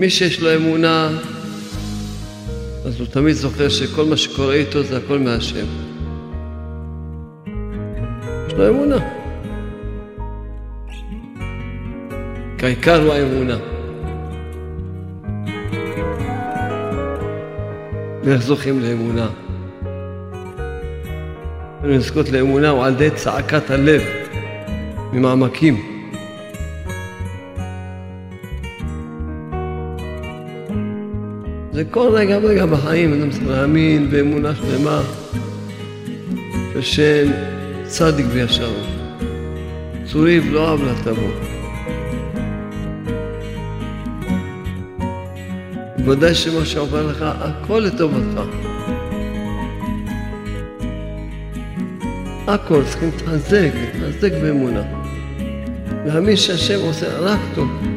מי שיש לו אמונה, אז הוא תמיד זוכר שכל מה שקורה איתו זה הכל מהשם. יש לו אמונה. כי העיקר הוא האמונה. ואיך זוכים לאמונה? לזכות לאמונה הוא על ידי צעקת הלב ממעמקים. כל רגע ורגע בחיים, אדם צריך להאמין באמונה שלמה בשם צדיק וישר. צוריב לא אהב תבוא. ודאי שמה שעובר לך, הכל לטובתך. הכל צריכים להתחזק, להתחזק באמונה. להאמין שהשם עושה רק טוב.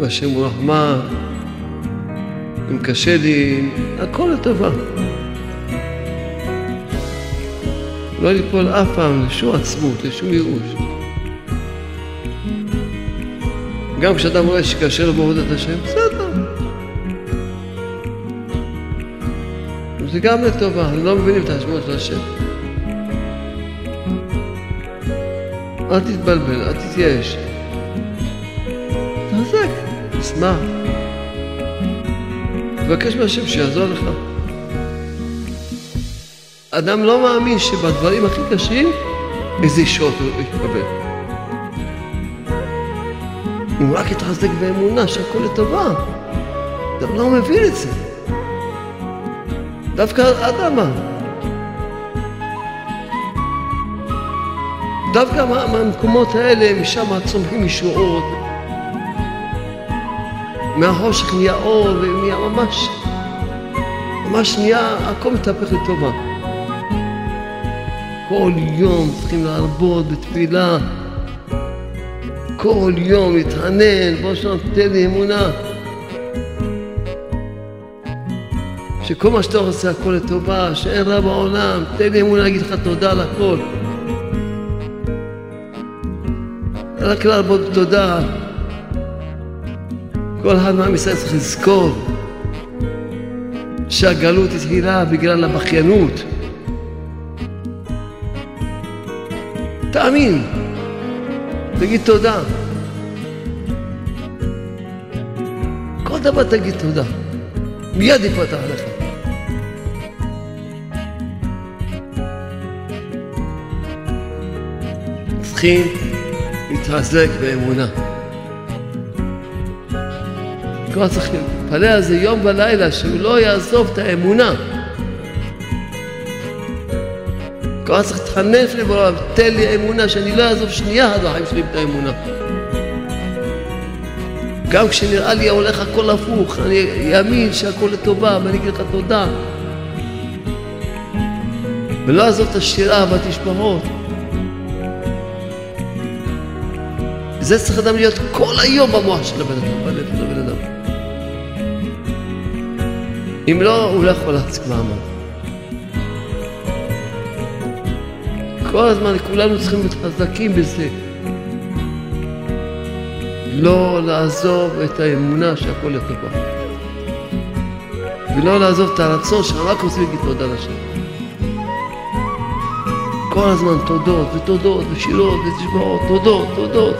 והשם הוא רחמן, אם קשה לי, הכל לטובה. לא ליפול אף פעם לשום עצמות, לשום ייאוש. גם כשאדם רואה שקשה לו בעבודת השם, בסדר. זה גם לטובה, לא מבינים את השמות של השם. אל תתבלבל, אל תתייאש. תשמח. תבקש מהשם שיעזור לך. אדם לא מאמין שבדברים הכי קשים איזה ישועות הוא יקבל. אם רק יתחזק באמונה שהכל לטובה, אדם לא מבין את זה. דווקא אדמה. דווקא מהמקומות האלה, משם צומחים ישועות. מהחושך נהיה אור, ונהיה ממש, ממש נהיה, הכל מתהפך לטובה. כל יום צריכים להרבות בתפילה. כל יום להתענן, בוא שם תן לי אמונה. שכל מה שאתה עושה הכל לטובה, שאין רע בעולם, תן לי אמונה להגיד לך תודה על הכל. רק להרבות תודה. כל אחד מעם ישראל צריך לזכור שהגלות התחילה בגלל הבכיינות. תאמין, תגיד תודה. כל דבר תגיד תודה. מיד יפתח לך. צריכים להתחזק באמונה. כבר צריך להתפלל על זה יום ולילה, שהוא לא יעזוב את האמונה. כבר צריך להתחנן לפני בורא, תן לי אמונה שאני לא אעזוב שנייה עד בחיים שלי את האמונה. גם כשנראה לי הולך הכל הפוך, אני אאמין שהכל לטובה ואני אגיד לך תודה. ולא אעזוב את השירה והתשבחות. זה צריך אדם להיות כל היום במוח של הבן אדם, בלב של הבן אדם. אם לא, הוא לא יכול להחזיק מעמד. כל הזמן כולנו צריכים להיות חזקים בזה. לא לעזוב את האמונה שהכל לטובה. ולא לעזוב את הרצון שרק רוצים להגיד תודה לשם. כל הזמן תודות ותודות ושירות ותשבעות, תודות, תודות.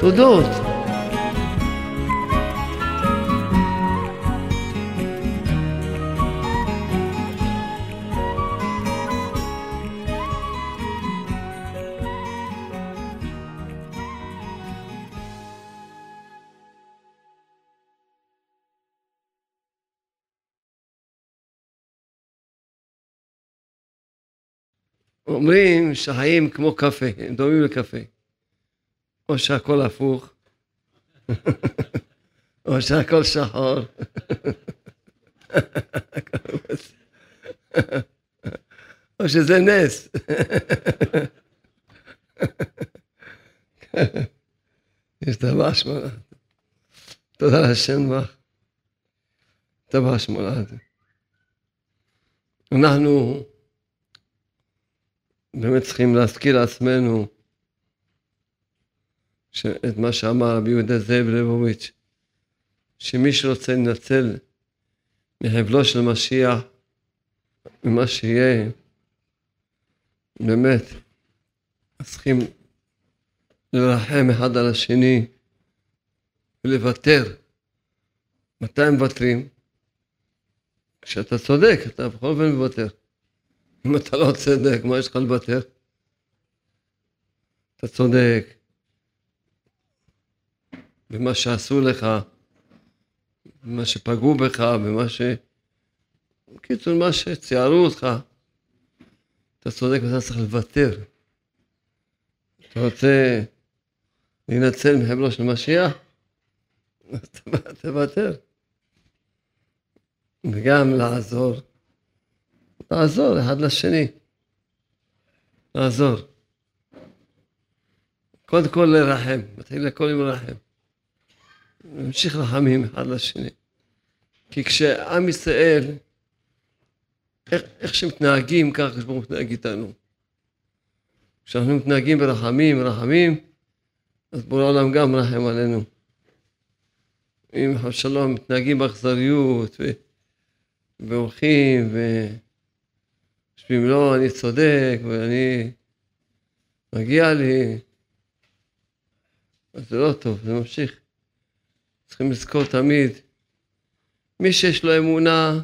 תודות. אומרים שחיים כמו קפה, הם דומים לקפה. או שהכל הפוך, או שהכל שחור. או שזה נס. יש דבר שמונה. תודה להשם לך. דבר שמונה. אנחנו באמת צריכים להזכיר לעצמנו את מה שאמר רבי יהודה זאב ליבוביץ', שמי שרוצה לנצל מחבלו של משיח, ממה שיהיה, באמת, צריכים לרחם אחד על השני ולוותר. מתי הם מוותרים? כשאתה צודק, אתה בכל אופן מוותר. אם אתה לא צודק, מה יש לך לוותר? אתה צודק במה שעשו לך, במה שפגעו בך, במה ש... בקיצור, מה שציערו אותך, אתה צודק ואתה צריך לוותר. אתה רוצה להינצל מחבלו של משיח? אז תוותר. וגם לעזור. לעזור אחד לשני. לעזור. קודם כל לרחם, מתחיל לכל עם לרחם. נמשיך רחמים אחד לשני. כי כשעם ישראל, איך, איך שמתנהגים, ככה ברוך הוא מתנהג איתנו. כשאנחנו מתנהגים ברחמים, רחמים, אז בורא העולם גם מרחם עלינו. אם חס מתנהגים באכזריות והולכים וחושבים לא, אני צודק ואני מגיע לי, אז זה לא טוב, זה ממשיך. צריכים לזכור תמיד, מי שיש לו אמונה,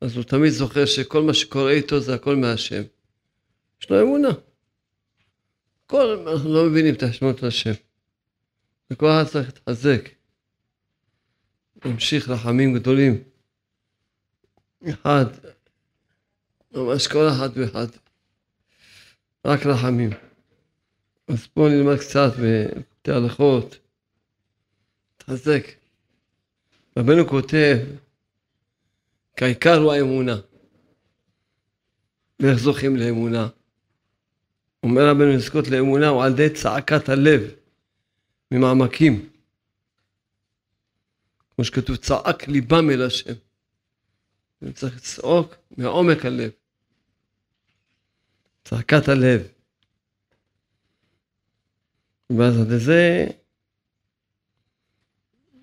אז הוא תמיד זוכר שכל מה שקורה איתו זה הכל מהשם. יש לו אמונה. כל, אנחנו לא מבינים את השמות השם. וכל אחד צריך להתחזק. להמשיך רחמים גדולים. אחד, ממש כל אחד ואחד. רק רחמים. אז בואו נלמד קצת בקטעי הלכות. תחזק. רבנו כותב, כי העיקר הוא האמונה. ואיך זוכים לאמונה? אומר רבנו לזכות לאמונה הוא על ידי צעקת הלב ממעמקים. כמו שכתוב, צעק ליבם אל השם. צריך לצעוק מעומק הלב. צעקת הלב. ואז עד לזה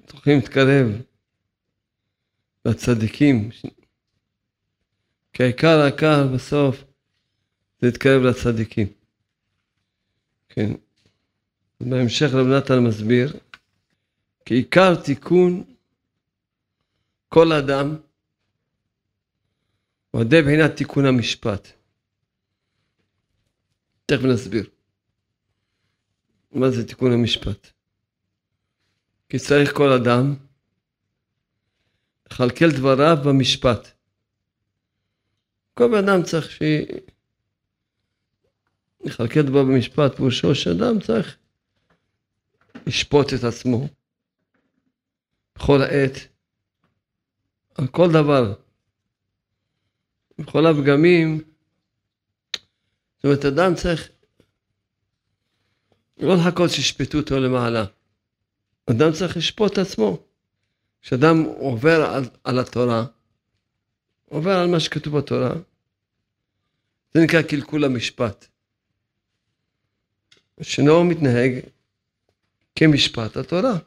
צריכים להתקרב לצדיקים. כי העיקר העיקר בסוף זה להתקרב לצדיקים. כן. בהמשך רב נתן מסביר, כי עיקר תיקון כל אדם הוא עדי בחינת תיקון המשפט. תכף נסביר. מה זה תיקון המשפט? כי צריך כל אדם לכלכל דבריו במשפט. כל בן אדם צריך ש... לכלכל דבריו במשפט, פירושו שאדם צריך לשפוט את עצמו בכל העת, על כל דבר, בכל הפגמים. זאת אומרת, אדם צריך לא לחכות שישפטו אותו למעלה. אדם צריך לשפוט את עצמו. כשאדם עובר על, על התורה, עובר על מה שכתוב בתורה, זה נקרא קלקול המשפט. שאינו מתנהג כמשפט התורה.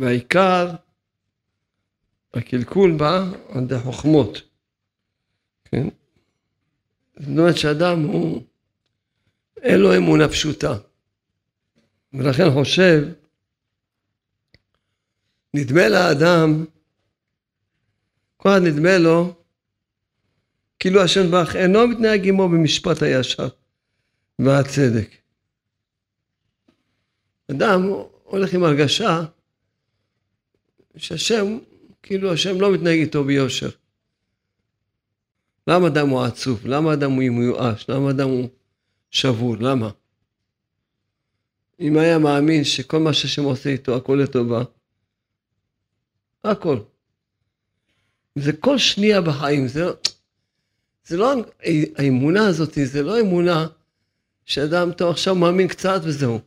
והעיקר, הקלקול בא על ידי חוכמות. כן? זאת אומרת שאדם הוא, אין לו אמונה פשוטה. ולכן חושב, נדמה לאדם, כל אחד נדמה לו, כאילו השם ברך אינו מתנהג עמו במשפט הישר. והצדק. אדם הולך עם הרגשה שהשם, כאילו השם לא מתנהג איתו ביושר. למה אדם הוא עצוב? למה אדם הוא מיואש? למה אדם הוא שבור? למה? אם היה מאמין שכל מה שהשם עושה איתו הכל לטובה, הכל. זה כל שנייה בחיים, זה זה לא, האמונה הזאת, זה לא אמונה שאדם טוב עכשיו מאמין קצת וזהו.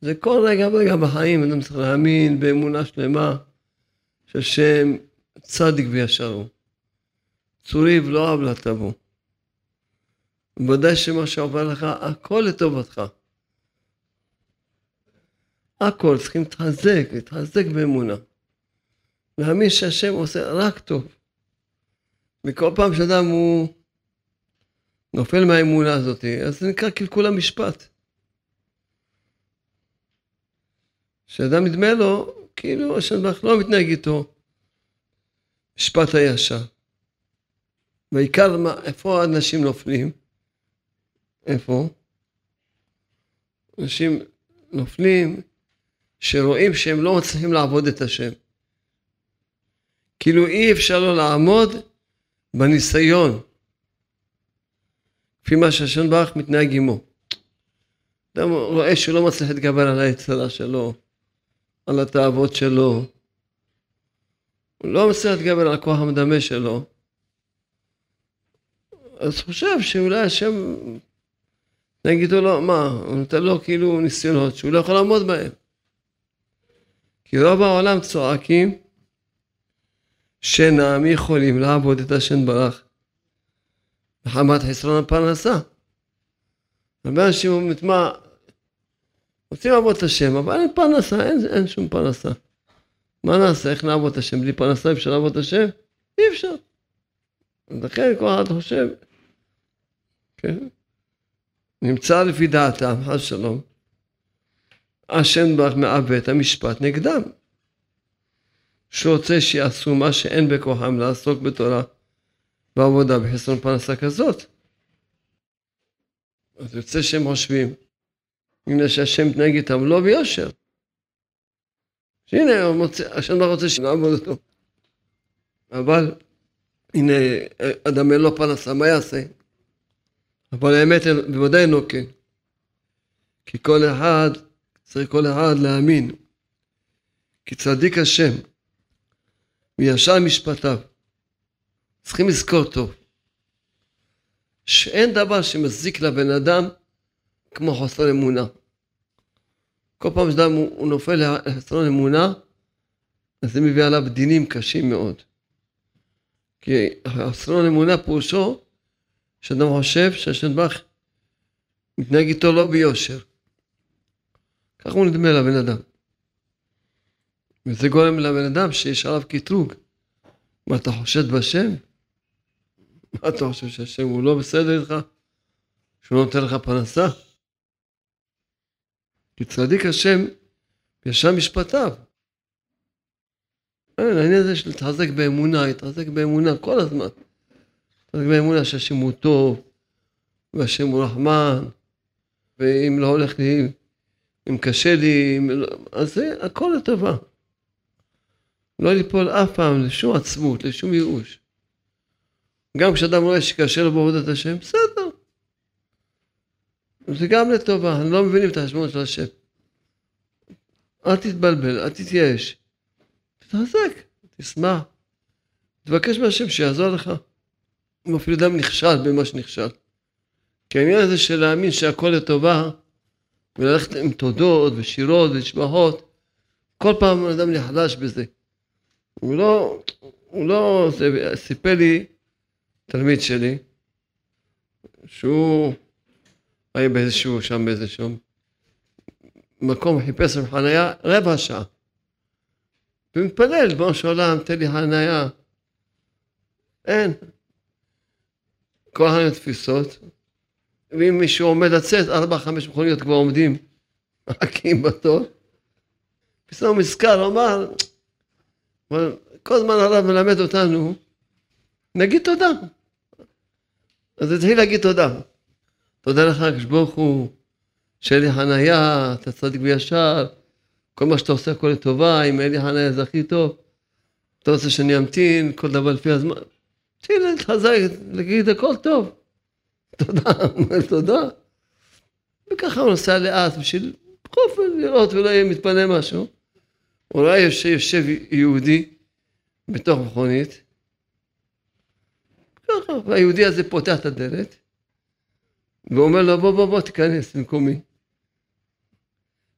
זה כל רגע ורגע בחיים, אדם צריך להאמין באמונה שלמה שהשם צדיק וישר הוא. צורי ולא עוולה תבוא. ודאי שמה שעובר לך, הכל לטובתך. הכל, צריכים להתחזק, להתחזק באמונה. להאמין שהשם עושה רק טוב. וכל פעם שאדם הוא נופל מהאמונה הזאת, אז זה נקרא קלקול המשפט. שאדם נדמה לו, כאילו השם לא מתנהג איתו משפט הישר. בעיקר, מה, איפה אנשים נופלים? איפה? אנשים נופלים שרואים שהם לא מצליחים לעבוד את השם. כאילו אי אפשר לו לעמוד בניסיון, לפי מה שהשם ברך מתנהג עמו. אדם רואה שהוא לא מצליח להתגבר על היצרה שלו, על התאוות שלו, הוא לא מצליח להתגבר על הכוח המדמה שלו, אז חושב שאולי השם נגיד לו, מה, הוא נותן לו כאילו ניסיונות שהוא לא יכול לעמוד בהם. כי רוב העולם צועקים שאינם יכולים לעבוד את השם ברך מחמת חסרון הפרנסה. הרבה אנשים אומרים, מה, רוצים לעבוד את השם, אבל אין פרנסה, אין, אין שום פרנסה. מה נעשה, איך נעבוד את השם? בלי פרנסה אפשר לעבוד את השם? אי אפשר. לכן כל אחד חושב, כן? נמצא לפי דעתם, חס שלום, השם ברך מעוות המשפט נגדם. שרוצה שיעשו מה שאין בכוחם לעסוק בתורה בעבודה בחסרון פרנסה כזאת. אז יוצא שהם חושבים, הנה שהשם מתנהג איתם לא ביושר. שהנה, השם לא רוצה שנעבוד אותו. אבל הנה, אדם אין לו פרנסה, מה יעשה? אבל האמת בוודאי אינו כן. כי כל אחד, צריך כל אחד להאמין. כי צדיק השם, וישר משפטיו. צריכים לזכור טוב, שאין דבר שמזיק לבן אדם כמו חוסר אמונה. כל פעם שאדם הוא נופל לחסרון אמונה, אז זה מביא עליו דינים קשים מאוד. כי חסרון אמונה פירושו שאדם חושב שהשם ברך מתנהג איתו לא ביושר. ככה הוא נדמה לבן אדם. וזה גורם לבן אדם שיש עליו קטרוג. מה אתה חושד בשם? מה אתה חושב שהשם הוא לא בסדר איתך? שהוא לא נותן לך פרנסה? כי צדיק השם ישר משפטיו. העניין הזה של להתחזק באמונה, להתחזק באמונה כל הזמן. להתחזק באמונה שהשם הוא טוב, והשם הוא רחמן, ואם לא הולך לי, אם קשה לי, לא, אז זה הכל לטובה. לא ליפול אף פעם לשום עצמות, לשום ייאוש. גם כשאדם רואה שקשה לו בעבודת השם, בסדר. זה גם לטובה, אני לא מבינים את החשבון של השם. אל תתבלבל, אל תתייאש. תתחזק, תשמח. תבקש מהשם שיעזור לך. אם אפילו אדם נכשל במה שנכשל. כי העניין הזה של להאמין שהכל לטובה, וללכת עם תודות ושירות ושבחות, כל פעם אדם נחלש בזה. הוא לא, הוא לא, סיפר לי תלמיד שלי, שהוא היה באיזשהו, שם באיזשהו מקום, חיפש חניה רבע שעה. ומתפלל, בוא של עולם, תן לי חניה. אין. כל החניות תפיסות, ואם מישהו עומד לצאת, ארבע, חמש מכוניות כבר עומדים, מחכים בתור. פתאום נזכר, אמר, כל הזמן הרב מלמד אותנו, נגיד תודה. אז תתחיל להגיד תודה. תודה לך, הקדוש ברוך הוא, שאין לי חניה, אתה צדיק וישר, כל מה שאתה עושה הכל לטובה, אם אין לי חניה זה הכי טוב. אתה רוצה שאני אמתין, כל דבר לפי הזמן. תתחיל להתחזק, להגיד הכל טוב. תודה, תודה. וככה הוא נוסע לאט בשביל אופן לראות ואולי מתפנה משהו. אולי יושב יהודי בתוך מכונית, ככה, והיהודי הזה פותח את הדלת, ואומר לו בוא בוא בוא תיכנס במקומי.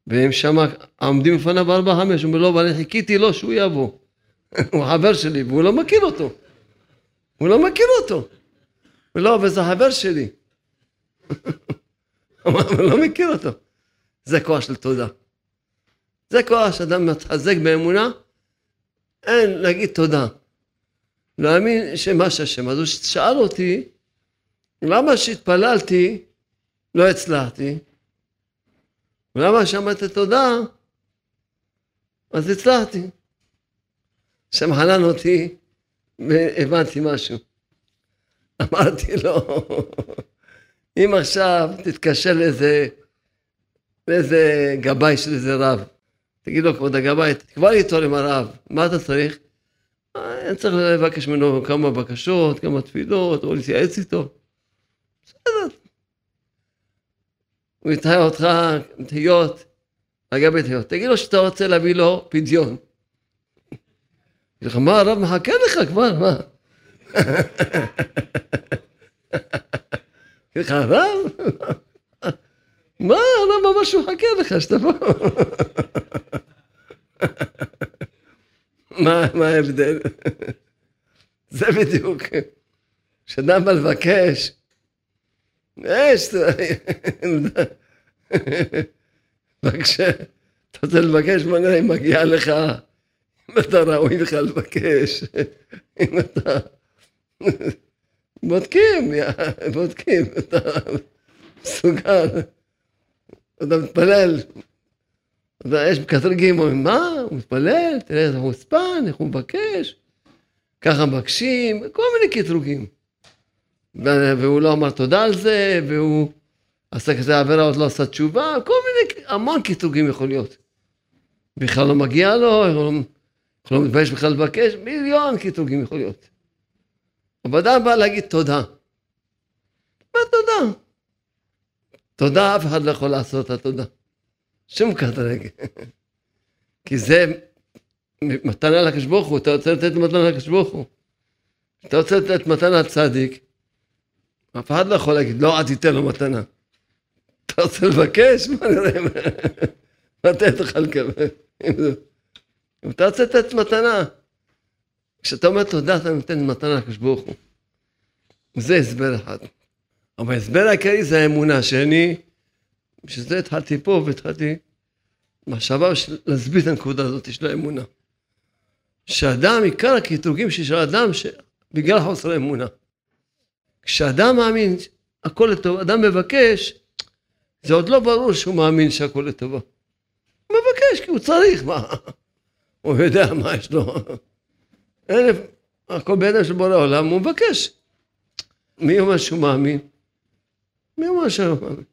והם שם עומדים לפניו ארבע חמש, הוא אומר לו, ואני חיכיתי לו שהוא יבוא. הוא חבר שלי, והוא לא מכיר אותו. הוא לא מכיר אותו. הוא לא, אבל חבר שלי. הוא לא מכיר אותו. זה כוח של תודה. זה כבר שאדם מתחזק באמונה, אין להגיד תודה. להאמין שמה שהשם. אז הוא שאל אותי, למה שהתפללתי לא הצלחתי? ולמה שאמרתי תודה, אז הצלחתי. השם חנן אותי והבנתי משהו. אמרתי לו, אם עכשיו תתקשר לאיזה, לאיזה גבאי של איזה רב, תגיד לו, כבוד הגבאי, תקבע לי תור עם הרב, מה אתה צריך? אני צריך לבקש ממנו כמה בקשות, כמה תפילות, או להתייעץ איתו. בסדר. הוא יתראה אותך תהיות, לגבי תהיות. תגיד לו שאתה רוצה להביא לו פדיון. מה הרב מחכה לך כבר, מה? לך, הרב? מה, הרב ממש מחכה לך שתבוא. מה ההבדל? זה בדיוק. כשאדם בא לבקש, יש, בבקשה, אתה רוצה לבקש, נראה אם מגיע לך, אם אתה ראוי לך לבקש, אם אתה... בודקים, בודקים, אתה מסוגל, אתה מתפלל. יש מקטרגים, אומרים, מה, הוא מתפלל, תראה איזה חוצפן, איך הוא מבקש, ככה מבקשים, כל מיני קטרוגים. והוא לא אמר תודה על זה, והוא עשה כזה עבירה, עוד לא עשה תשובה, כל מיני, המון קטרוגים יכול להיות. בכלל לא מגיע לו, יכול לא מתבייש בכלל לבקש, מיליון קטרוגים יכול להיות. אדם בא להגיד תודה. מה תודה? תודה, אף אחד לא יכול לעשות את התודה. שום קטרג. כי זה מתנה הוא, אתה רוצה לתת מתנה הוא. אתה רוצה לתת מתנה לצדיק, אף אחד לא יכול להגיד, לא, אל תיתן לו מתנה. אתה רוצה לבקש? מה נראה? לתת לך לקבל. אם אתה רוצה לתת מתנה, כשאתה אומר תודה, אתה נותן מתנה לקדוש ברוך הוא. זה הסבר אחד. אבל ההסבר העיקרי זה האמונה, שאני, בשביל זה התחלתי פה והתחלתי מחשבה להסביר את הנקודה הזאת של האמונה. שאדם, עיקר הקטרוגים שיש לאדם, בגלל חוסר האמונה. כשאדם מאמין, הכל לטוב, אדם מבקש, זה עוד לא ברור שהוא מאמין שהכל לטובה. הוא מבקש כי הוא צריך, מה? הוא יודע מה יש לו. אלף, הכל בידיים של בורא עולם, הוא מבקש. מי אומר שהוא מאמין? מי אומר שהוא מאמין?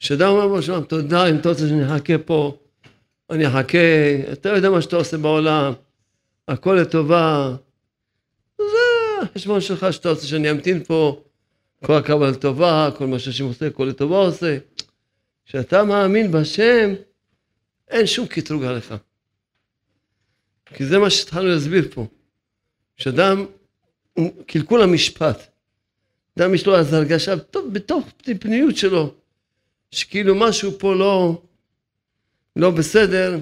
כשאדם אומר בשלום, תודה, אם אתה רוצה שאני אחכה פה, אני אחכה, אתה יודע מה שאתה עושה בעולם, הכל לטובה, החשבון שלך שאתה רוצה שאני אמתין פה, כל הכבוד לטובה, כל מה שהשם עושה, כל לטובה עושה. כשאתה מאמין בשם, אין שום קטרוג עליך. כי זה מה שהתחלנו להסביר פה. כשאדם, קלקול המשפט. אדם יש לו אז הרגשה, טוב, בתוך פנימיות שלו, שכאילו משהו פה לא, לא בסדר,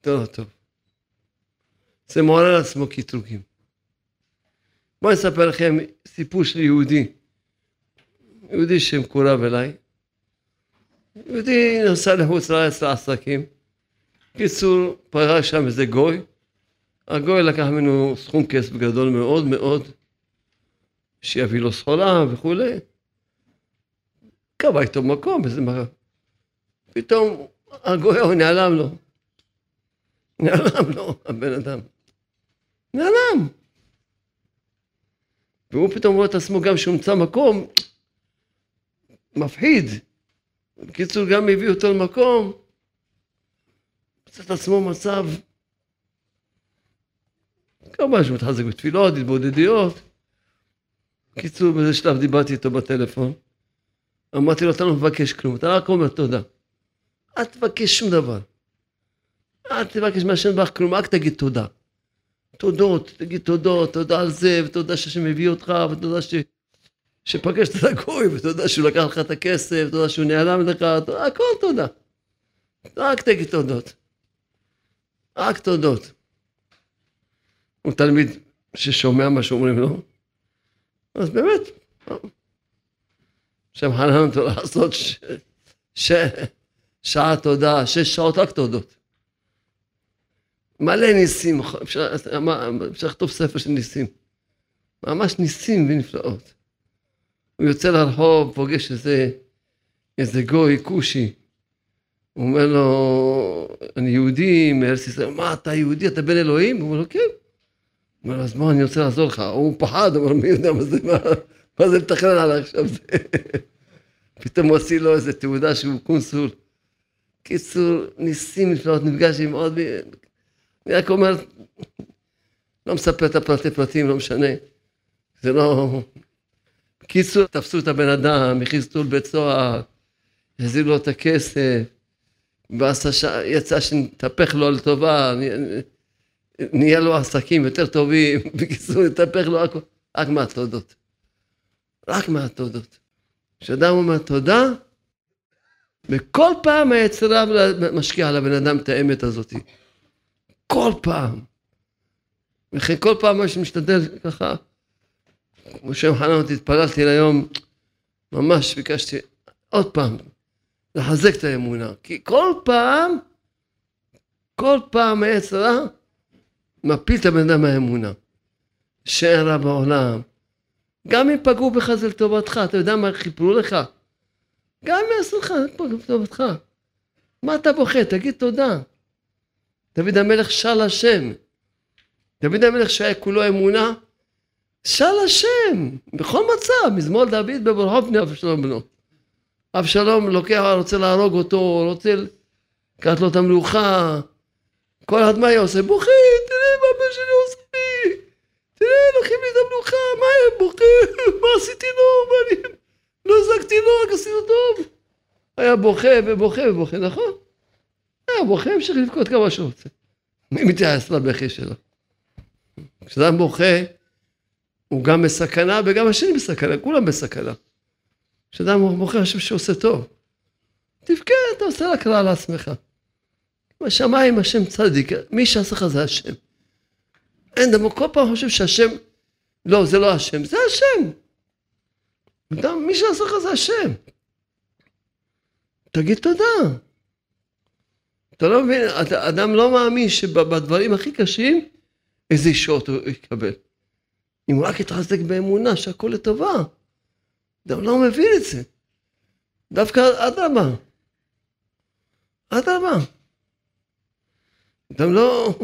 טוב, טוב. זה מעורר עצמו קטרוגים. בואו אני אספר לכם סיפור של יהודי, יהודי שמקורב אליי. יהודי נסע לחוץ לארץ לעסקים. קיצור, פרש שם איזה גוי. הגוי לקח ממנו סכום כסף גדול מאוד מאוד, שיביא לו סחורה וכולי. קבע איתו מקום, איזה מקום. פתאום הגוי ההוא נעלם לו. נעלם לו, הבן אדם. נעלם. והוא פתאום רואה את עצמו גם שהוא נמצא מקום מפחיד. בקיצור, גם הביא אותו למקום, מצא את עצמו מצב, כמובן שהוא מתחזק בתפילות, התבודדויות. בקיצור, באיזה שלב דיברתי איתו בטלפון. אמרתי לו, אתה לא מבקש כלום, אתה רק אומר תודה. אל תבקש שום דבר. אל תבקש מהשם בך כלום, רק תגיד תודה. תודות, תגיד תודות, תודה על זה, ותודה שהשם מביא אותך, ותודה ש... שפגשת את הגוי, ותודה שהוא לקח לך את הכסף, ותודה שהוא נעלם לך, הכל תודה. רק תגיד תודות. רק תודות. הוא תלמיד ששומע מה שאומרים לו, אז באמת, השם חנן אותו לעשות ש... ש... שעה תודה, שש שעות רק תודות. מלא ניסים, אפשר, אפשר לכתוב ספר של ניסים. ממש ניסים ונפלאות. הוא יוצא לרחוב, פוגש איזה, איזה גוי כושי. הוא אומר לו, אני יהודי מארץ ישראל, מה אתה יהודי, אתה בן אלוהים? הוא אומר לו, כן. הוא אומר לו, אז מה, אני רוצה לעזור לך. הוא פחד, הוא אומר, מי יודע מה זה, מה, מה זה לתכנן עליי עכשיו? פתאום הוא עושה לו איזה תעודה שהוא קונסול. קיצור, ניסים נפלאות, נפגש עם עוד... אני רק אומר, לא מספר את הפרטי פרטים, לא משנה. זה לא... קיצור, תפסו את הבן אדם, הכניסו לבית סוהר, החזירו לו את הכסף, ואז יצא שנתהפך לו לטובה, נהיה לו עסקים יותר טובים, בקיצור, נתהפך לו הכל, רק מהתודות. רק מהתודות. כשאדם אומר תודה, וכל פעם היצרה משקיע על הבן אדם את האמת הזאת. כל פעם. וכן כל פעם מה שמשתדל ככה, כמו אותי, התפללתי ליום, ממש ביקשתי עוד פעם לחזק את האמונה. כי כל פעם, כל פעם היצרה מפיל את הבן אדם מהאמונה. שאין רע בעולם. גם אם פגעו בך זה לטובתך, אתה יודע מה חיפרו לך? גם אם יעשו לך, זה לטובתך. מה אתה בוכה? תגיד תודה. דוד המלך שר לשם. דוד המלך שהיה כולו אמונה, שר לשם, בכל מצב, מזמור דוד בברכות פני אבשלום בנו. אבשלום לוקח, רוצה להרוג אותו, רוצה לקחת לו את המלוכה. כל אחד מה היה עושה? בוכה, תראה מה הבן שלי עושה לי. תראה, לוקחים לי את המלוכה, מה היה בוכה? מה עשיתי לו? מה אני... לא הזקתי לו, רק עשיתי לו טוב. היה בוכה ובוכה ובוכה, נכון? היה בוכה, המשיך לבכות כמה שהוא רוצה. מי מתייחס לבכי שלו? כשאדם בוכה, הוא גם בסכנה וגם השני בסכנה, כולם בסכנה. כשאדם בוכה, חושב שהוא עושה טוב. תבכה, אתה עושה רק רע לעצמך. בשמיים השם צדיק, מי שעשה לך זה השם. אין דבר, כל פעם חושב שהשם, לא, זה לא השם, זה השם. מי שעשה לך זה השם. תגיד תודה. אתה לא מבין, אתה, אדם לא מאמין שבדברים הכי קשים, איזה ישועות הוא יקבל. אם הוא רק יתחזק באמונה שהכל לטובה. אדם לא מבין את זה. דווקא אדרבה. אדרבה. אדם לא...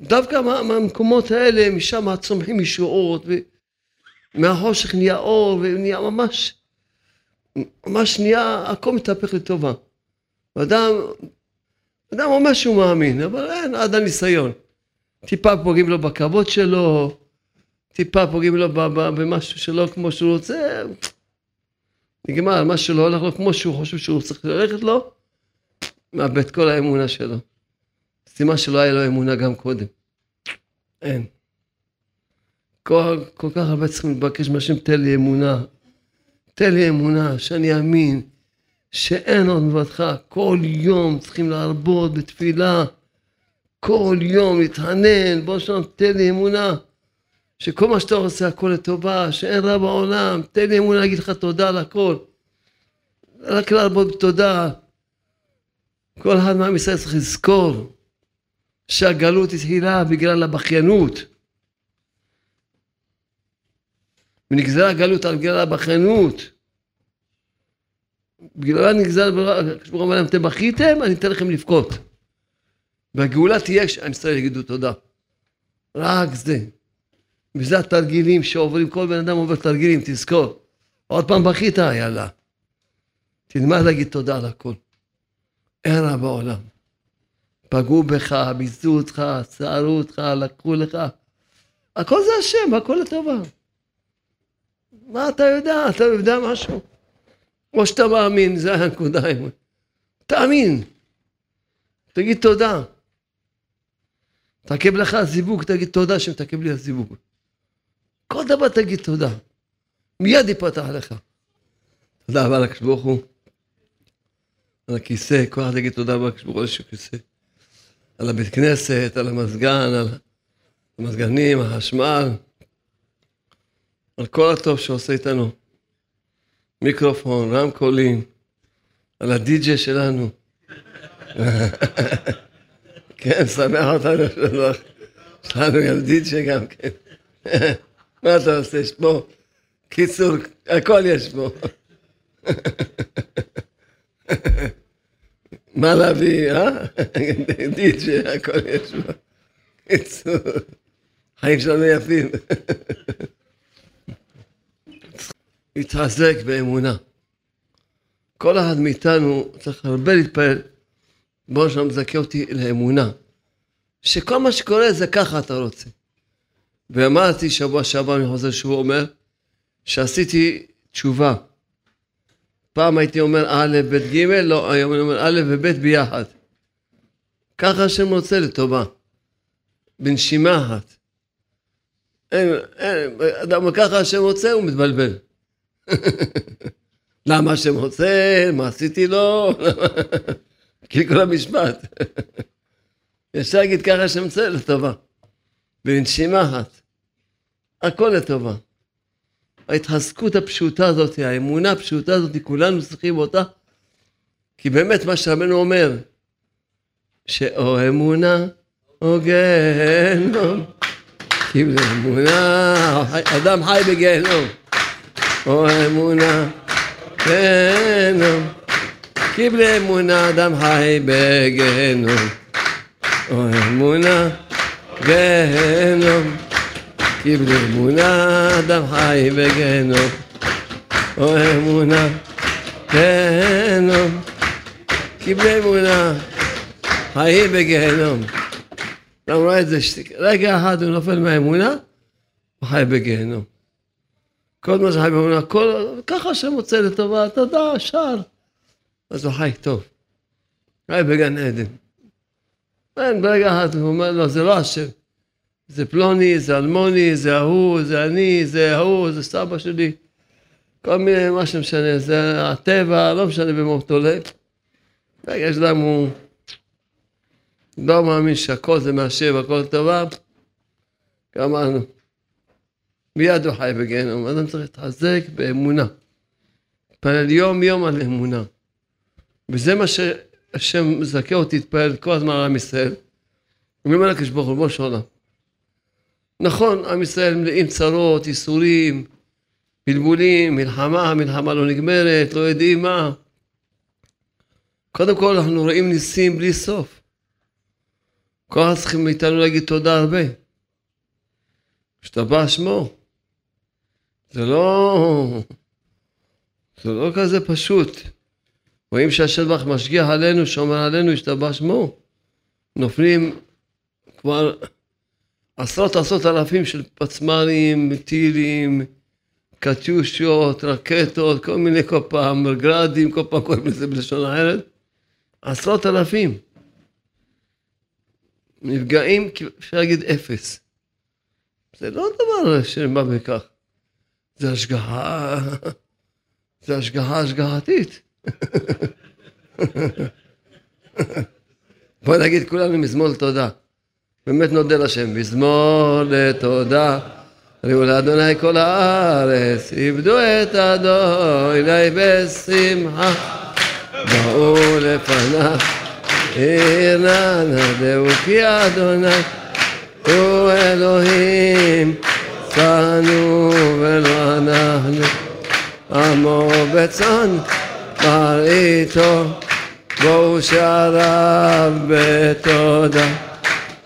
דווקא מה, מהמקומות האלה, משם צומחים ישועות, ומהחושך נהיה אור, ונהיה ממש, ממש נהיה, הכל מתהפך לטובה. אדם, אדם אומר שהוא מאמין, אבל אין עד הניסיון. טיפה פוגעים לו בכבוד שלו, טיפה פוגעים לו במשהו שלו כמו שהוא רוצה, נגמר, מה שלא הולך לו כמו שהוא חושב שהוא צריך ללכת לו, מאבד כל האמונה שלו. סימן שלא היה לו אמונה גם קודם. אין. כל, כל כך הרבה צריכים לבקש מהשם, תן לי אמונה. תן לי אמונה, שאני אאמין, שאין עוד מלבדך. כל יום צריכים להרבות בתפילה. כל יום להתחנן, בוא שם, תן לי אמונה. שכל מה שאתה עושה הכל לטובה, שאין רע בעולם, תן לי אמונה להגיד לך תודה על הכל. רק להרבות בתודה. כל אחד מעם ישראל צריך לזכור שהגלות התחילה בגלל הבכיינות. ונגזרה הגלות על בגלל הבכיינות. בגללה נגזר, כשברוך הוא אתם בכיתם, אני אתן לכם לבכות. והגאולה תהיה כשעם ישראל יגידו תודה. רק זה. וזה התרגילים שעוברים, כל בן אדם עובר תרגילים, תזכור. עוד פעם בכית, יאללה. תלמד להגיד תודה על הכל. אין רע בעולם. פגעו בך, ביזו אותך, צערו אותך, לקחו לך. הכל זה השם, הכל לטובה. מה אתה יודע? אתה יודע משהו? או שאתה מאמין, זה הנקודה. תאמין. תגיד תודה. תקב לך זיווג, תגיד תודה שמתקב לי הזיווג. כל דבר תגיד תודה. מיד ייפתח לך. תודה רבה לקדוש ברוך הוא. על הכיסא, כל אחד יגיד תודה רבה לקדוש ברוך הוא על הכיסא. על הבית כנסת, על המזגן, על המזגנים, החשמל, על כל הטוב שעושה איתנו. מיקרופון, רמקולים, על הדי-ג'יי שלנו. כן, שמח אותנו שלוח. יש לנו גם די-ג'יי גם כן. מה אתה עושה? יש פה, קיצור, הכל יש פה. מה להביא, אה? די-ג'יי, הכל יש פה. קיצור, חיים שלנו יפים. להתחזק באמונה. כל אחד מאיתנו צריך הרבה להתפלל, בוא שם מזכה אותי לאמונה. שכל מה שקורה זה ככה אתה רוצה. ואמרתי שבוע שעבר, אני חוזר שהוא אומר, שעשיתי תשובה. פעם הייתי אומר א', ב', ג', לא, היום אני אומר א' וב' ביחד. ככה השם רוצה לטובה. בנשימה אחת. אין, אין, אדם ככה השם רוצה, הוא מתבלבל. למה השם רוצה? מה עשיתי לו? כאילו כל המשפט. אפשר להגיד ככה השם רוצה לטובה. בנשימה אחת. הכל לטובה. ההתחזקות הפשוטה הזאת, האמונה הפשוטה הזאת, כולנו צריכים אותה. כי באמת מה שרבנו אומר, שאו אמונה או גיהנום, כי באמונה, אדם חי בגיהנום. או אמונה, גיהנום, כי בלי אמונה אדם חי בגיהנום. או אמונה, גיהנום, כי בלי אמונה אדם חי בגיהנום. או אמונה, גיהנום, כי בלי אמונה חי בגיהנום. אדם רואה את זה, רגע אחד הוא נופל מהאמונה, הוא חי בגיהנום. כל מה שחי באמונה, כל, ככה רוצה לטובה, תודה, שר. אז הוא חי טוב. חי בגן עדן. אין, ברגע אחד הוא אומר לו, זה לא השם. זה פלוני, זה אלמוני, זה ההוא, זה אני, זה ההוא, זה סבא שלי. כל מיני, מה שמשנה, זה הטבע, לא משנה במה הוא תולה. יש אדם, הוא לא מאמין שהכל זה מהשם, הכל טובה. גמרנו. מיד הוא חי בגיהנום. אדם צריך להתחזק באמונה. להתפלל יום יום על אמונה. וזה מה שהשם מזכה אותי להתפלל כל הזמן על עם ישראל. אני אומר לקדוש ברוך הוא, ריבונו של עולם. נכון, עם ישראל מלאים צרות, ייסורים, בלבולים, מלחמה, מלחמה לא נגמרת, לא יודעים מה. קודם כל אנחנו רואים ניסים בלי סוף. כל אחד צריכים מאיתנו להגיד תודה הרבה. השתבח שמו. זה לא... זה לא כזה פשוט. רואים שהשטח משגיח עלינו, שומר עלינו, השתבח שמו. נופלים כבר עשרות עשרות אלפים של פצמ"רים, טילים, קטיושות, רקטות, כל מיני כל פעם, גראדים, כל פעם קוראים לזה בלשון אחרת. עשרות אלפים. נפגעים, אפשר להגיד אפס. זה לא דבר שנאמר בכך. זה השגחה, זה השגחה השגחתית. בוא נגיד כולנו מזמור לתודה. באמת נודה לשם. מזמור לתודה. ראו לאדוני כל הארץ, עבדו את אדוני בשמחה. באו לפניו, עיר נא נדהו כי אדוני הוא אלוהים. אותנו ולא אנחנו. עמו בצאן מרעיתו בואו שעריו בתודה.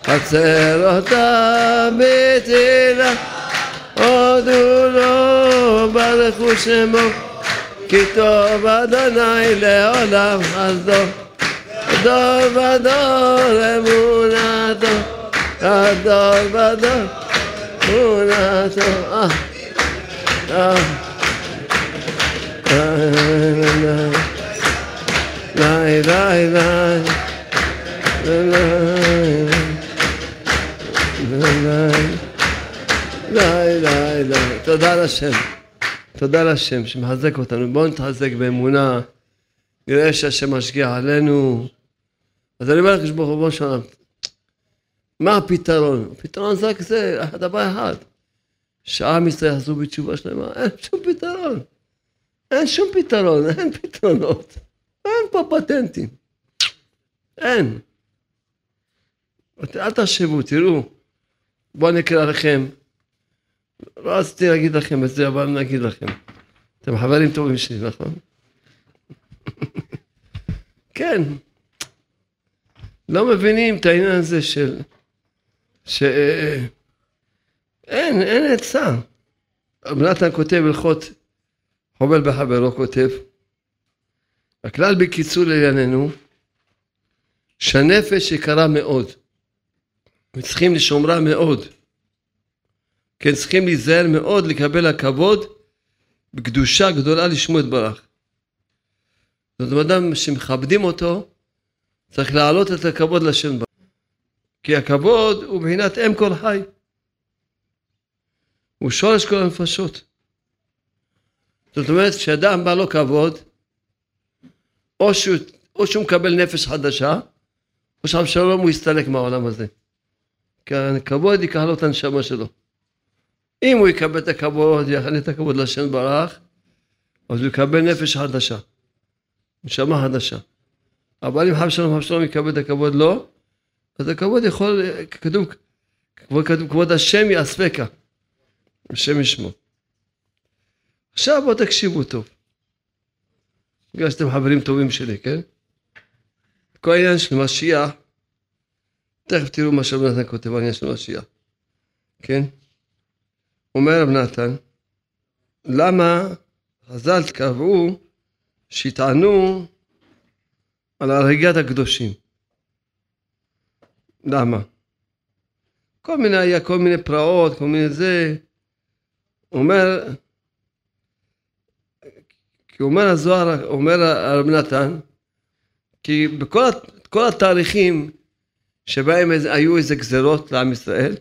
חצרותיו בתהילה הודו לו ברכו שמו כי טוב אדוני לעולם חסדו דור ודור אמונתו הדור ודור תודה לשם, תודה לשם שמחזק אותנו, בואו נתחזק באמונה, נראה שהשם משגיח עלינו. אז אני אומר לך, ברוך הוא, בוא נשאר, מה הפתרון? הפתרון זה רק זה, דבר אחד. שעם ישראל יחזרו בתשובה שלמה, אין שום פתרון. אין שום פתרון, אין פתרונות. אין פה פטנטים. אין. אל תחשבו, תראו. בואו אני אקרא לכם. לא רציתי להגיד לכם את זה, אבל אני אגיד לכם. אתם חברים טובים שלי, נכון? כן. לא מבינים את העניין הזה של... ש... אין, עצה. רב נתן כותב הלכות חובל בחברו כותב. הכלל בקיצור לענייננו, שהנפש יקרה מאוד. וצריכים לשומרה מאוד. כן, צריכים להיזהר מאוד לקבל הכבוד בקדושה גדולה לשמו את ברך. זאת אומרת, אדם שמכבדים אותו, צריך להעלות את הכבוד לשם ברך. כי הכבוד הוא מבחינת אם כל חי. הוא שורש כל הנפשות. זאת אומרת, כשאדם בא לו כבוד, או שהוא, או שהוא מקבל נפש חדשה, או שם שלום הוא יסתלק מהעולם הזה. כי הכבוד ייקח לו את הנשמה שלו. אם הוא יקבל את הכבוד, יחנה את הכבוד לשם ברח, אז הוא יקבל נפש חדשה, נשמה חדשה. אבל אם חב שלום חב שלום יקבל את הכבוד לא, אז הכבוד יכול, כתוב, כבוד, כבוד השם יאספקה, השם ישמו. עכשיו בואו תקשיבו טוב. בגלל שאתם חברים טובים שלי, כן? כל העניין של משיח, תכף תראו מה שרב נתן כותב העניין של משיח, כן? אומר רב נתן, למה חז"ל קבעו שיטענו על הריגת הקדושים? למה? כל מיני, היה כל מיני פרעות, כל מיני זה. הוא אומר, כי אומר הזוהר, אומר הרב נתן, כי בכל כל התאריכים שבהם היו איזה גזרות לעם ישראל,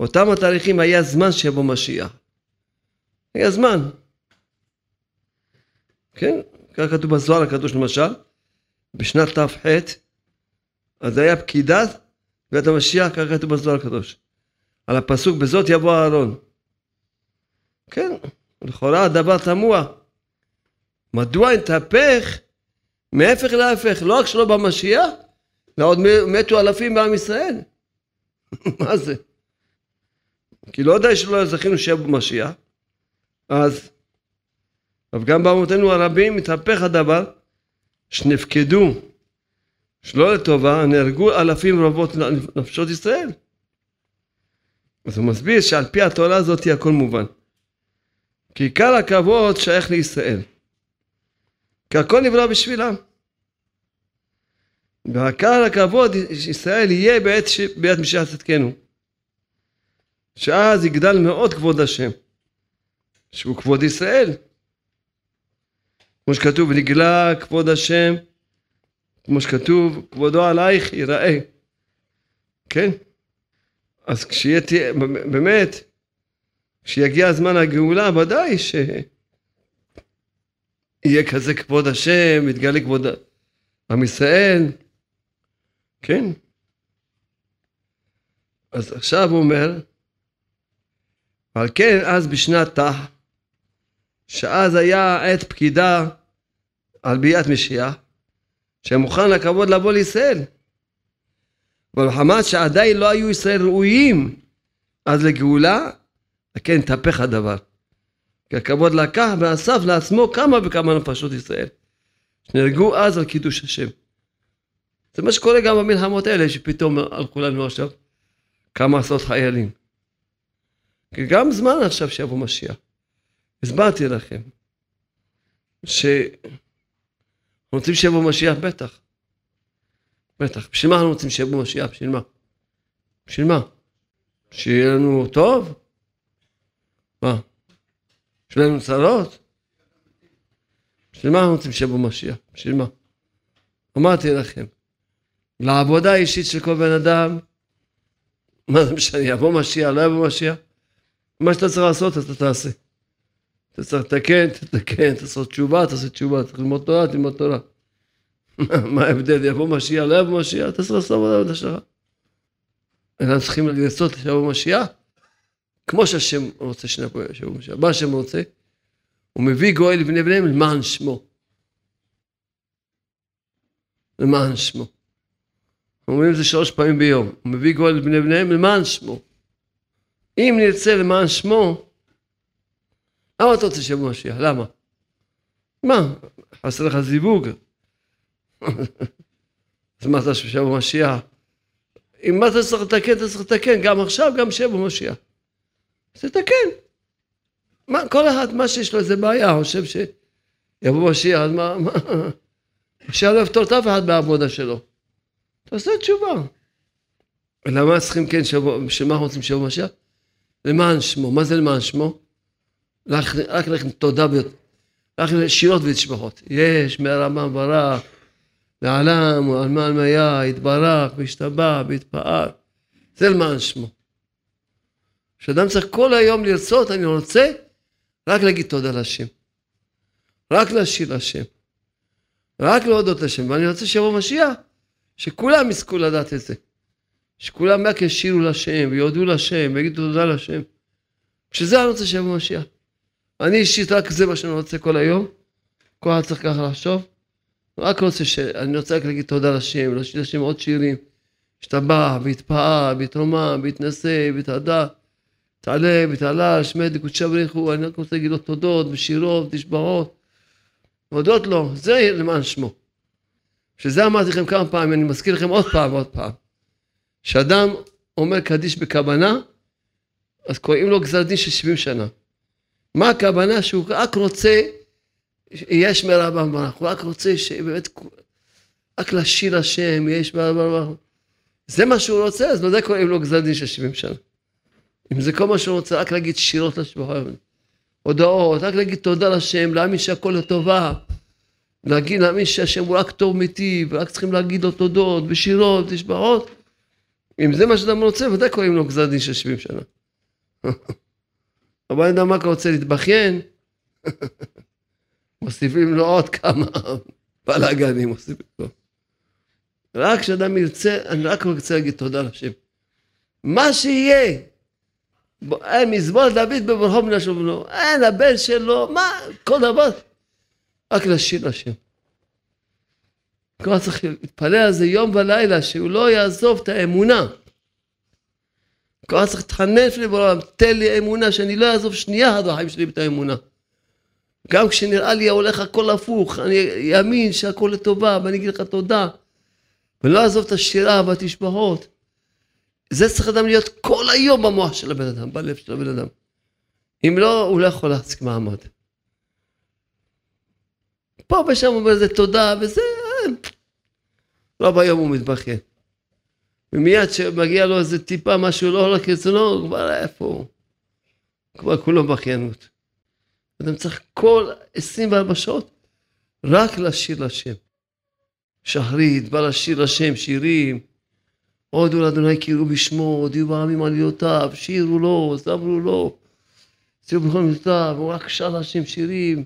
אותם התאריכים היה זמן שיבוא משיח. היה זמן. כן? כך כתוב בזוהר הקדוש למשל, בשנת ת"ח, אז היה פקידת בית המשיח, כך כתוב בזוהר הקדוש. על הפסוק בזאת יבוא אהרון. כן, לכאורה הדבר תמוה. מדוע התהפך מהפך להפך, לא רק שלא במשיח, אלא עוד מתו אלפים בעם ישראל. מה זה? כי לא די שלא זכינו שיהיה במשיח, אז, אבל גם באמותינו הרבים מתהפך הדבר, שנפקדו שלא לטובה, נהרגו אלפים רבות נפשות ישראל. אז הוא מסביר שעל פי התורה הזאת הכל מובן. כי עיקר הכבוד שייך לישראל. כי הכל נברא בשבילם. ועיקר הכבוד שישראל יהיה בעת, בעת משיח צדקנו. שאז יגדל מאוד כבוד השם, שהוא כבוד ישראל. כמו שכתוב, נגלה כבוד השם, כמו שכתוב, כבודו עלייך ייראה. כן? אז כשיהיה, באמת, כשיגיע זמן הגאולה, ודאי ש... יהיה כזה כבוד השם, יתגלה כבוד עם ישראל, כן? אז עכשיו הוא אומר, ועל כן אז בשנת תח, שאז היה עת פקידה על ביאת משיח, שמוכן לכבוד לבוא לישראל. אבל מחמת שעדיין לא היו ישראל ראויים אז לגאולה, כן התהפך הדבר. כי הכבוד לקח ואסף לעצמו כמה וכמה נפשות ישראל, שנהרגו אז על קידוש השם. זה מה שקורה גם במלחמות האלה, שפתאום הלכו לנו עכשיו כמה עשרות חיילים. כי גם זמן עכשיו שיבוא משיח. הסברתי לכם, רוצים שיבוא משיח בטח. בטח. בשביל מה אנחנו רוצים שיבוא משיח? בשביל מה? בשביל מה? שיהיה לנו טוב? מה? יש לנו צרות? בשביל מה אנחנו רוצים שיבוא משיח? בשביל מה? אמרתי לכם, לעבודה האישית של כל בן אדם, מה זה משנה, יבוא משיח, לא יבוא משיח? מה שאתה צריך לעשות, אתה תעשה. אתה צריך לתקן, תתקן, צריך תשובה, תעשה תשובה, צריך ללמוד תורה, תלמוד תורה. מה ההבדל, יבוא משיח, לא יבוא משיח, אתה צריך לעשות עבודה שלך. אנחנו צריכים לעשות שיבוא משיח, כמו שהשם רוצה שיבוא משיח. מה השם רוצה? הוא מביא גואל לבני בניהם למען שמו. למען שמו. אומרים את זה שלוש פעמים ביום. הוא מביא גואל לבני בניהם למען שמו. אם נרצה למען שמו, למה אתה רוצה שיבוא משיח? למה? מה, חסר לך זיווג? אז מה אתה שיבוא משיח? אם מה אתה צריך לתקן, אתה צריך לתקן, גם עכשיו, גם שיבוא משיח. אז תתקן. מה, כל אחד, מה שיש לו איזה בעיה, חושב שיבוא משיח, אז מה, מה, משיח לא יפתור את אף אחד בעבודה שלו. תעשה תשובה. למה צריכים כן שבוע, בשביל מה רוצים שבוע משיח? למען שמו. מה זה למען שמו? רק לכם תודה, רק שירות ותשבחות. יש מהרמה ברח, לעלם, עלמא עלמיה, יתברך, וישתבח, ויתפאר. זה למען שמו. כשאדם צריך כל היום לרצות, אני רוצה רק להגיד תודה להשם. רק להשאיר להשם. רק להודות להשם. ואני רוצה שיבוא משיח, שכולם יזכו לדעת את זה. שכולם רק ישירו להשם, ויודו להשם, ויגידו תודה להשם. שזה אני רוצה שיבוא משיח. אני אישית רק זה מה שאני רוצה כל היום. כל אחד צריך ככה לחשוב. רק רוצה ש... אני רוצה רק להגיד תודה להשם, להשאיר להשם עוד שירים. השתבח, והתפאר, והתרומם, והתנשא, והתהדה, תעלה, ותעלה, שמד לקודשי בריחו, אני רק רוצה להגיד לו תודות, ושירות, ותשבחות. להודות לו, זה למען שמו. שזה אמרתי לכם כמה פעמים, אני מזכיר לכם עוד פעם ועוד פעם. כשאדם אומר קדיש בכוונה, אז קוראים לו גזר דין של 70 שנה. מה הכוונה? שהוא רק רוצה יש שמירה במערך, הוא רק רוצה שבאמת, רק לשיר השם, יש שמירה במערך. זה מה שהוא רוצה, אז בזה קוראים לו גזר דין של 70 שנה. אם זה כל מה שהוא רוצה, רק להגיד שירות לשבועה, הודעות, רק להגיד תודה לשם, להאמין שהכל לטובה. להגיד, להאמין שהשם הוא רק טוב מיטיב, רק צריכים להגיד לו תודות, ושירות, ושבעות. אם זה מה שאדם רוצה, ודאי קוראים לו גזר דין של 70 שנה. יודע מה רוצה להתבכיין. מוסיפים לו עוד כמה בלאגנים, מוסיפים לו. רק כשאדם ירצה, אני רק רוצה להגיד תודה לשם. מה שיהיה, אין מזמור דוד בברכו מן השובנו, אין הבן שלו, מה, כל דבר, רק לשיר לשם. כבר צריך להתפלל על זה יום ולילה, שהוא לא יעזוב את האמונה. כבר צריך להתחנף לי בעולם, תן לי אמונה, שאני לא אעזוב שנייה עד החיים שלי את האמונה. גם כשנראה לי הולך הכל הפוך, אני אאמין שהכל לטובה, ואני אגיד לך תודה. ולא אעזוב את השירה והתשבחות. זה צריך אדם להיות כל היום במוח של הבן אדם, בלב של הבן אדם. אם לא, הוא לא יכול להחזיק מעמד. פה ושם הוא אומר איזה תודה, וזה... אה, לא ביום הוא מתבכיין. ומיד כשמגיע לו איזה טיפה, משהו לא הולך כרצונו, כבר איפה הוא? כבר כולו בכיינות. אדם צריך כל 24 שעות רק לשיר לשם. שחרית, בא לשיר לשם שירים. הודו לאדוני קראו בשמו, הודיעו בעמים עלילותיו, שירו לו, זמרו לו. שירו בכל מידותיו, הוא רק שר לשם שירים.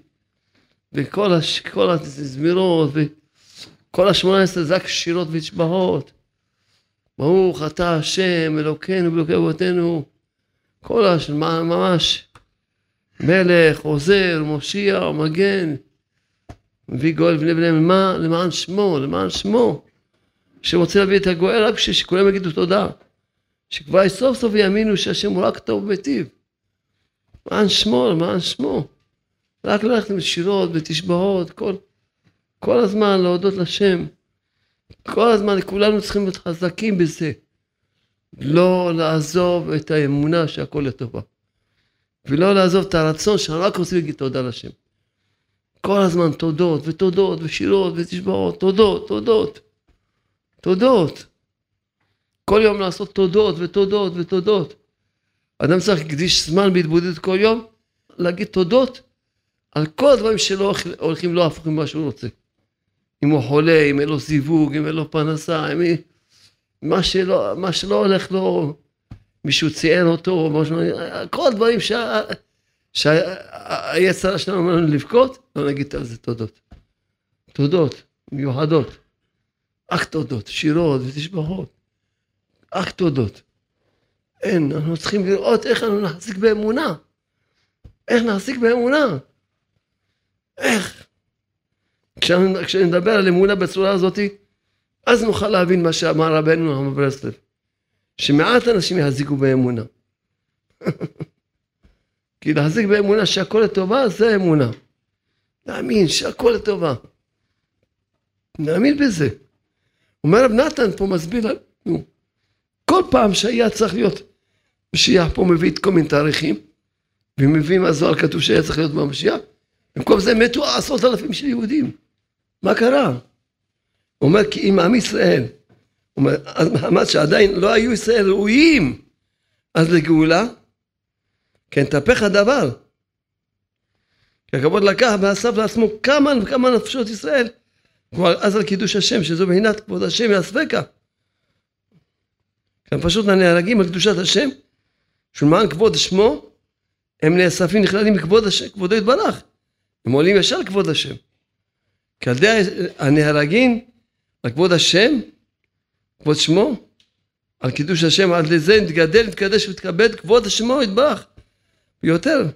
וכל הש... הזמירות, וכל השמונה עשרה זה רק שירות ותשבחות. ברוך אתה השם אלוקינו ואלוקי אבותינו. כל הש... ממש. מלך, עוזר, מושיע, מגן, מביא גואל בני בניהם, למה? למען שמו, למען שמו. שרוצה להביא את הגואל רק בשביל שכולם יגידו תודה. שכבר סוף סוף יאמינו שהשם הוא רק טוב וטיב. למען שמו, למען שמו. רק ללכת עם שירות ותשבעות, כל, כל הזמן להודות לשם. כל הזמן כולנו צריכים להיות חזקים בזה. לא לעזוב את האמונה שהכל לטובה. ולא לעזוב את הרצון שאנחנו רק רוצים להגיד תודה לשם. כל הזמן תודות ותודות ושירות ותשבעות, תודות, תודות, תודות. כל יום לעשות תודות ותודות ותודות. אדם צריך להקדיש זמן בהתבודדות כל יום, להגיד תודות על כל הדברים שלא הולכים לא הפוכים ממה שהוא רוצה. אם הוא חולה, אם אין לו זיווג, אם אין לו פרנסה, אם... מה שלא, מה שלא הולך לו, מישהו ציין אותו, משהו, כל הדברים שהיצר שלנו אומר לנו לבכות, לא נגיד על זה תודות. תודות מיוחדות. רק תודות, שירות ותשבחות. רק תודות. אין, אנחנו צריכים לראות איך אנחנו נחזיק באמונה. איך נחזיק באמונה. איך? מדבר על אמונה בצורה הזאת, אז נוכל להבין מה שאמר רבנו הרב ברסלב, שמעט אנשים יחזיקו באמונה. כי להחזיק באמונה שהכל לטובה זה אמונה. להאמין שהכל לטובה. נאמין בזה. אומר רב נתן פה מסביר לנו, כל פעם שהיה צריך להיות, משיח פה מביא את כל מיני תאריכים, ומביא מהזוהר כתוב שהיה צריך להיות במשיח, במקום זה מתו עשרות אלפים של יהודים. מה קרה? הוא אומר כי אם עם ישראל, הוא אומר, אז מעמד שעדיין לא היו ישראל ראויים אז לגאולה, כן, תהפך הדבר. כי הכבוד לקח ואסף לעצמו כמה וכמה נפשות ישראל, כבר אז על קידוש השם, שזו מבחינת כבוד השם יספקה. הם פשוט נהרגים על קדושת השם, שלמען כבוד שמו, הם נאספים נכללים בכבוד השם, כבודו יתברך. הם עולים ישר לכבוד השם. ידי הנהרגים על כבוד השם, כבוד שמו, על קידוש השם, על זה נתגדל, נתקדש ותכבד כבוד שמו יתברך. ויותר.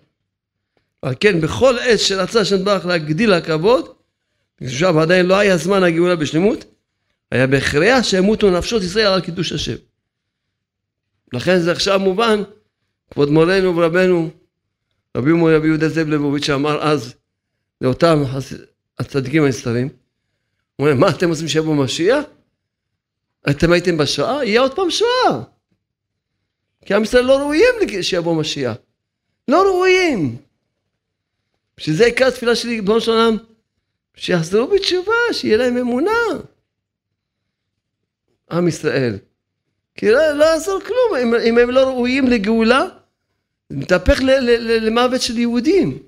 על כן בכל עת שרצה השם יתברך להגדיל הכבוד, עכשיו עדיין לא היה זמן הגאולה בשלמות, היה בהכרח שימותו נפשות ישראל על קידוש השם. לכן זה עכשיו מובן, כבוד מורנו ורבנו, רבי מורי רבי יהודה זאב לבוביץ' שאמר אז לאותם הצדיקים הנסתרים, הוא אומר, מה אתם עושים שיבוא משיח? אתם הייתם בשואה? יהיה עוד פעם שואה. כי עם ישראל לא ראויים שיבוא משיח. לא ראויים. בשביל זה עיקר התפילה שלי, בנו של עולם, שיחזרו בתשובה, שיהיה להם אמונה. עם ישראל. כי לא, לא יעזור כלום, אם, אם הם לא ראויים לגאולה, מתהפך למוות של יהודים.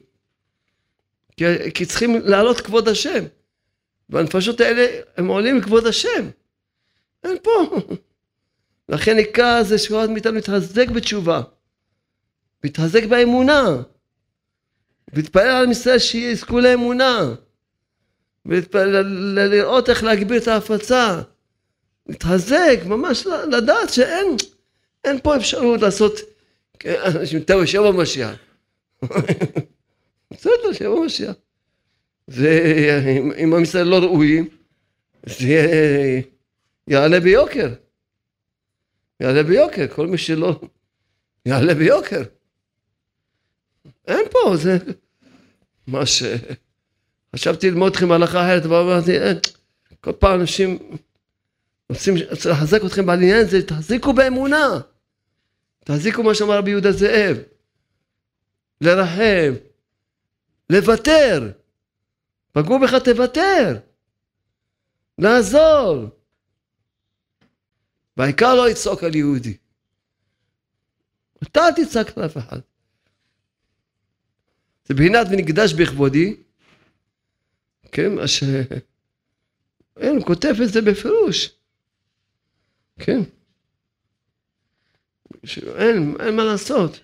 כי, כי צריכים להעלות כבוד השם. והנפשות האלה, הם עולים לכבוד השם. אין פה. לכן עיקר זה שכל מאיתנו להתחזק בתשובה. להתחזק באמונה. להתפלל על ישראל שיזכו לאמונה. ולראות איך להגביר את ההפצה. להתחזק, ממש לדעת שאין אין פה אפשרות לעשות, אנשים, טוב, שיבוא משיח. בסדר, שיבוא משיח. ואם עם ישראל לא ראויים, זה יעלה ביוקר. יעלה ביוקר, כל מי שלא... יעלה ביוקר. אין פה, זה... מה ש... חשבתי ללמוד אתכם הלכה אחרת, ואמרתי, אין, כל פעם אנשים רוצים לחזק אתכם בעניין הזה, תחזיקו באמונה. תחזיקו מה שאמר רבי יהודה זאב. לרחם, לוותר. פגעו בך תוותר. לעזור. והעיקר לא יצעוק על יהודי. אתה אל תצעק על אף אחד. זה בחינת ונקדש בכבודי, כן, מה ש... אין, הוא כותב את זה בפירוש. כן. אין, אין מה לעשות.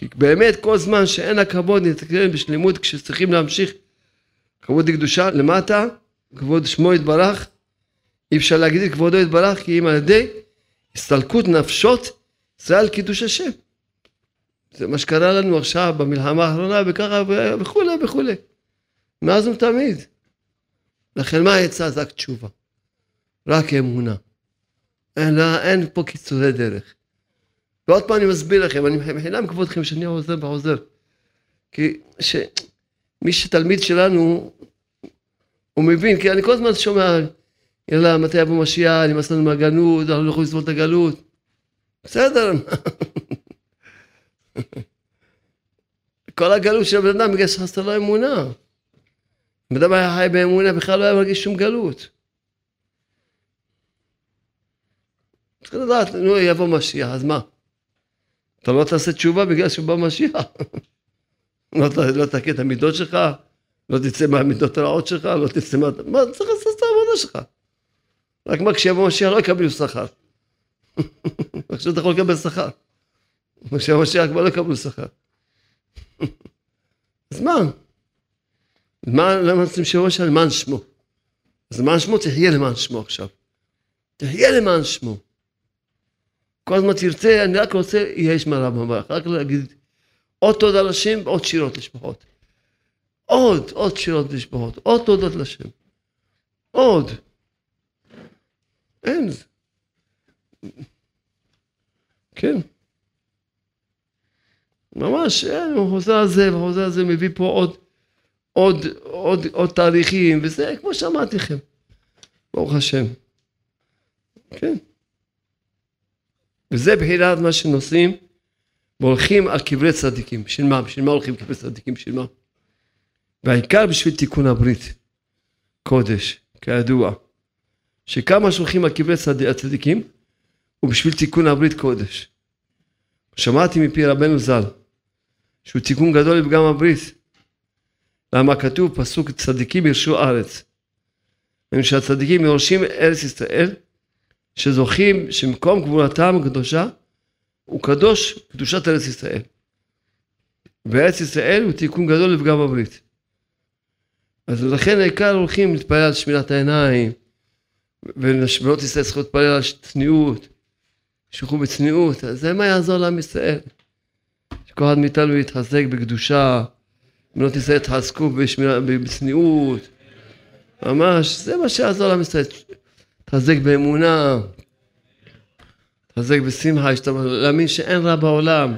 כי באמת כל זמן שאין הכבוד נתקדם בשלמות כשצריכים להמשיך כבוד לקדושה למטה, כבוד שמו יתברך, אי אפשר להגיד את כבודו יתברך כי אם על ידי הסתלקות נפשות זה על קידוש השם. זה מה שקרה לנו עכשיו במלחמה האחרונה וככה וכולי וכולי. מאז ומתמיד. לכן מה העצה? רק תשובה. רק אמונה. אין, אין פה קיצורי דרך. ועוד פעם אני מסביר לכם, אני מחילה מכבודכם שאני עוזר ועוזר. כי ש... מי שתלמיד שלנו, הוא מבין, כי אני כל הזמן שומע, יאללה, מתי יבוא משיח, נמאס לנו מהגלות, אנחנו לא יכולים לסבול את הגלות. בסדר. כל הגלות של הבן אדם בגלל שחסר לו אמונה. בן אדם היה חי באמונה, בכלל לא היה מרגיש שום גלות. צריך לדעת, נו, יבוא משיח, אז מה? אתה לא תעשה תשובה בגלל שבא משיח. לא, לא תכה את המידות שלך, לא תצא מהמידות הרעות שלך, לא תצא מה... מה, צריך לעשות את העבודה שלך. רק מה, כשיבוא משיח לא יקבלו שכר. עכשיו אתה יכול לקבל שכר. כשהמשיח כבר לא יקבלו שכר. אז מה? מה, למה רוצים שיבוא שם למען שמו? אז למען שמו תחיה למען שמו עכשיו. תחיה למען שמו. כל הזמן תרצה, אני רק רוצה, יש מרב מברך. רק להגיד עוד תודה לשם ועוד שירות לשפחות. עוד, עוד שירות לשפחות, עוד תודות לשם. עוד. אין. כן. ממש, אין, הוא חוזר על זה, וחוזר על זה, מביא פה עוד, עוד, עוד, עוד תהליכים, וזה, כמו שאמרתי לכם, ברוך השם. כן. וזה בחינת מה שנוסעים והולכים על קברי צדיקים. בשביל מה? בשביל מה הולכים קברי צדיקים? בשביל מה? והעיקר בשביל תיקון הברית. קודש, כידוע. שכמה שהולכים על קברי צד... הצדיקים, הוא בשביל תיקון הברית קודש. שמעתי מפי רבנו ז"ל, שהוא תיקון גדול לפגם הברית. למה כתוב פסוק צדיקים ירשו ארץ. שהצדיקים יורשים ארץ ישראל, שזוכים שמקום גבולתם הקדושה הוא קדוש קדושת ארץ ישראל. וארץ ישראל הוא תיקון גדול לפגם הברית. אז לכן העיקר הולכים להתפלל על שמירת העיניים, ובנות ישראל צריכות להתפלל על צניעות, שילכו בצניעות, אז זה מה יעזור לעם ישראל. שכל אחד מאיתנו יתחזק בקדושה, בנות ישראל יתחזקו בצניעות, ממש, זה מה שיעזור לעם ישראל. תחזק באמונה, תחזק בשמחה, להאמין שאין רע בעולם.